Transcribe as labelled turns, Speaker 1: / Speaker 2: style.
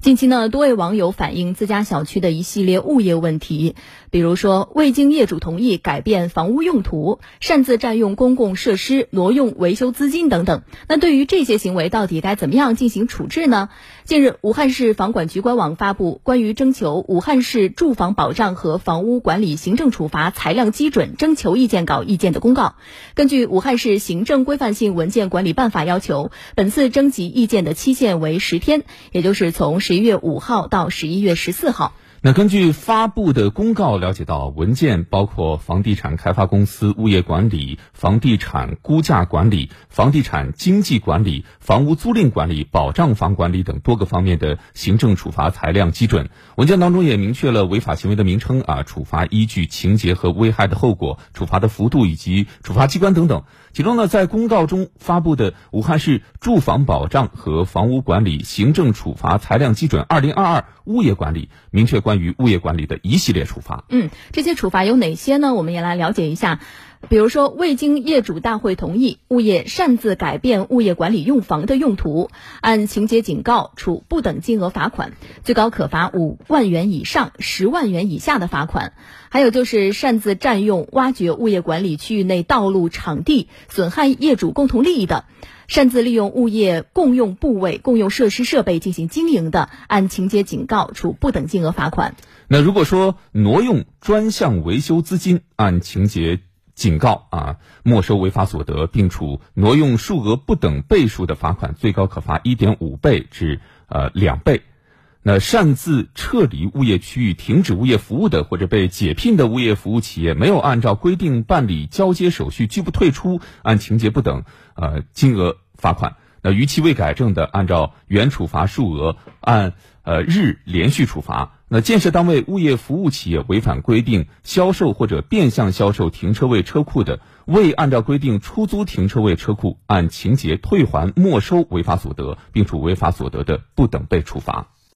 Speaker 1: 近期呢，多位网友反映自家小区的一系列物业问题，比如说未经业主同意改变房屋用途、擅自占用公共设施、挪用维修资金等等。那对于这些行为，到底该怎么样进行处置呢？近日，武汉市房管局官网发布关于征求武汉市住房保障和房屋管理行政处罚裁量基准征求意见稿意见的公告。根据武汉市行政规范性文件管理办法要求，本次征集意见的期限为十天，也就是从。十一月五号到十一月十四号。
Speaker 2: 那根据发布的公告了解到，文件包括房地产开发公司物业管理、房地产估价管理、房地产经济管理、房屋租赁管理、保障房管理等多个方面的行政处罚裁量基准。文件当中也明确了违法行为的名称啊、处罚依据、情节和危害的后果、处罚的幅度以及处罚机关等等。其中呢，在公告中发布的《武汉市住房保障和房屋管理行政处罚裁量基准（二零二二）》物业管理明确。关于物业管理的一系列处罚，
Speaker 1: 嗯，这些处罚有哪些呢？我们也来了解一下。比如说，未经业主大会同意，物业擅自改变物业管理用房的用途，按情节警告处不等金额罚款，最高可罚五万元以上十万元以下的罚款。还有就是擅自占用、挖掘物业管理区域内道路、场地，损害业主共同利益的。擅自利用物业共用部位、共用设施设备进行经营的，按情节警告处不等金额罚款。
Speaker 2: 那如果说挪用专项维修资金，按情节警告啊，没收违法所得，并处挪用数额不等倍数的罚款，最高可罚一点五倍至呃两倍。那擅自撤离物业区域、停止物业服务的，或者被解聘的物业服务企业没有按照规定办理交接手续拒不退出，按情节不等，呃金额罚款。那逾期未改正的，按照原处罚数额按呃日连续处罚。那建设单位、物业服务企业违反规定销售或者变相销售停车位车库的，未按照规定出租停车位车库，按情节退还没收违法所得，并处违法所得的不等被处罚。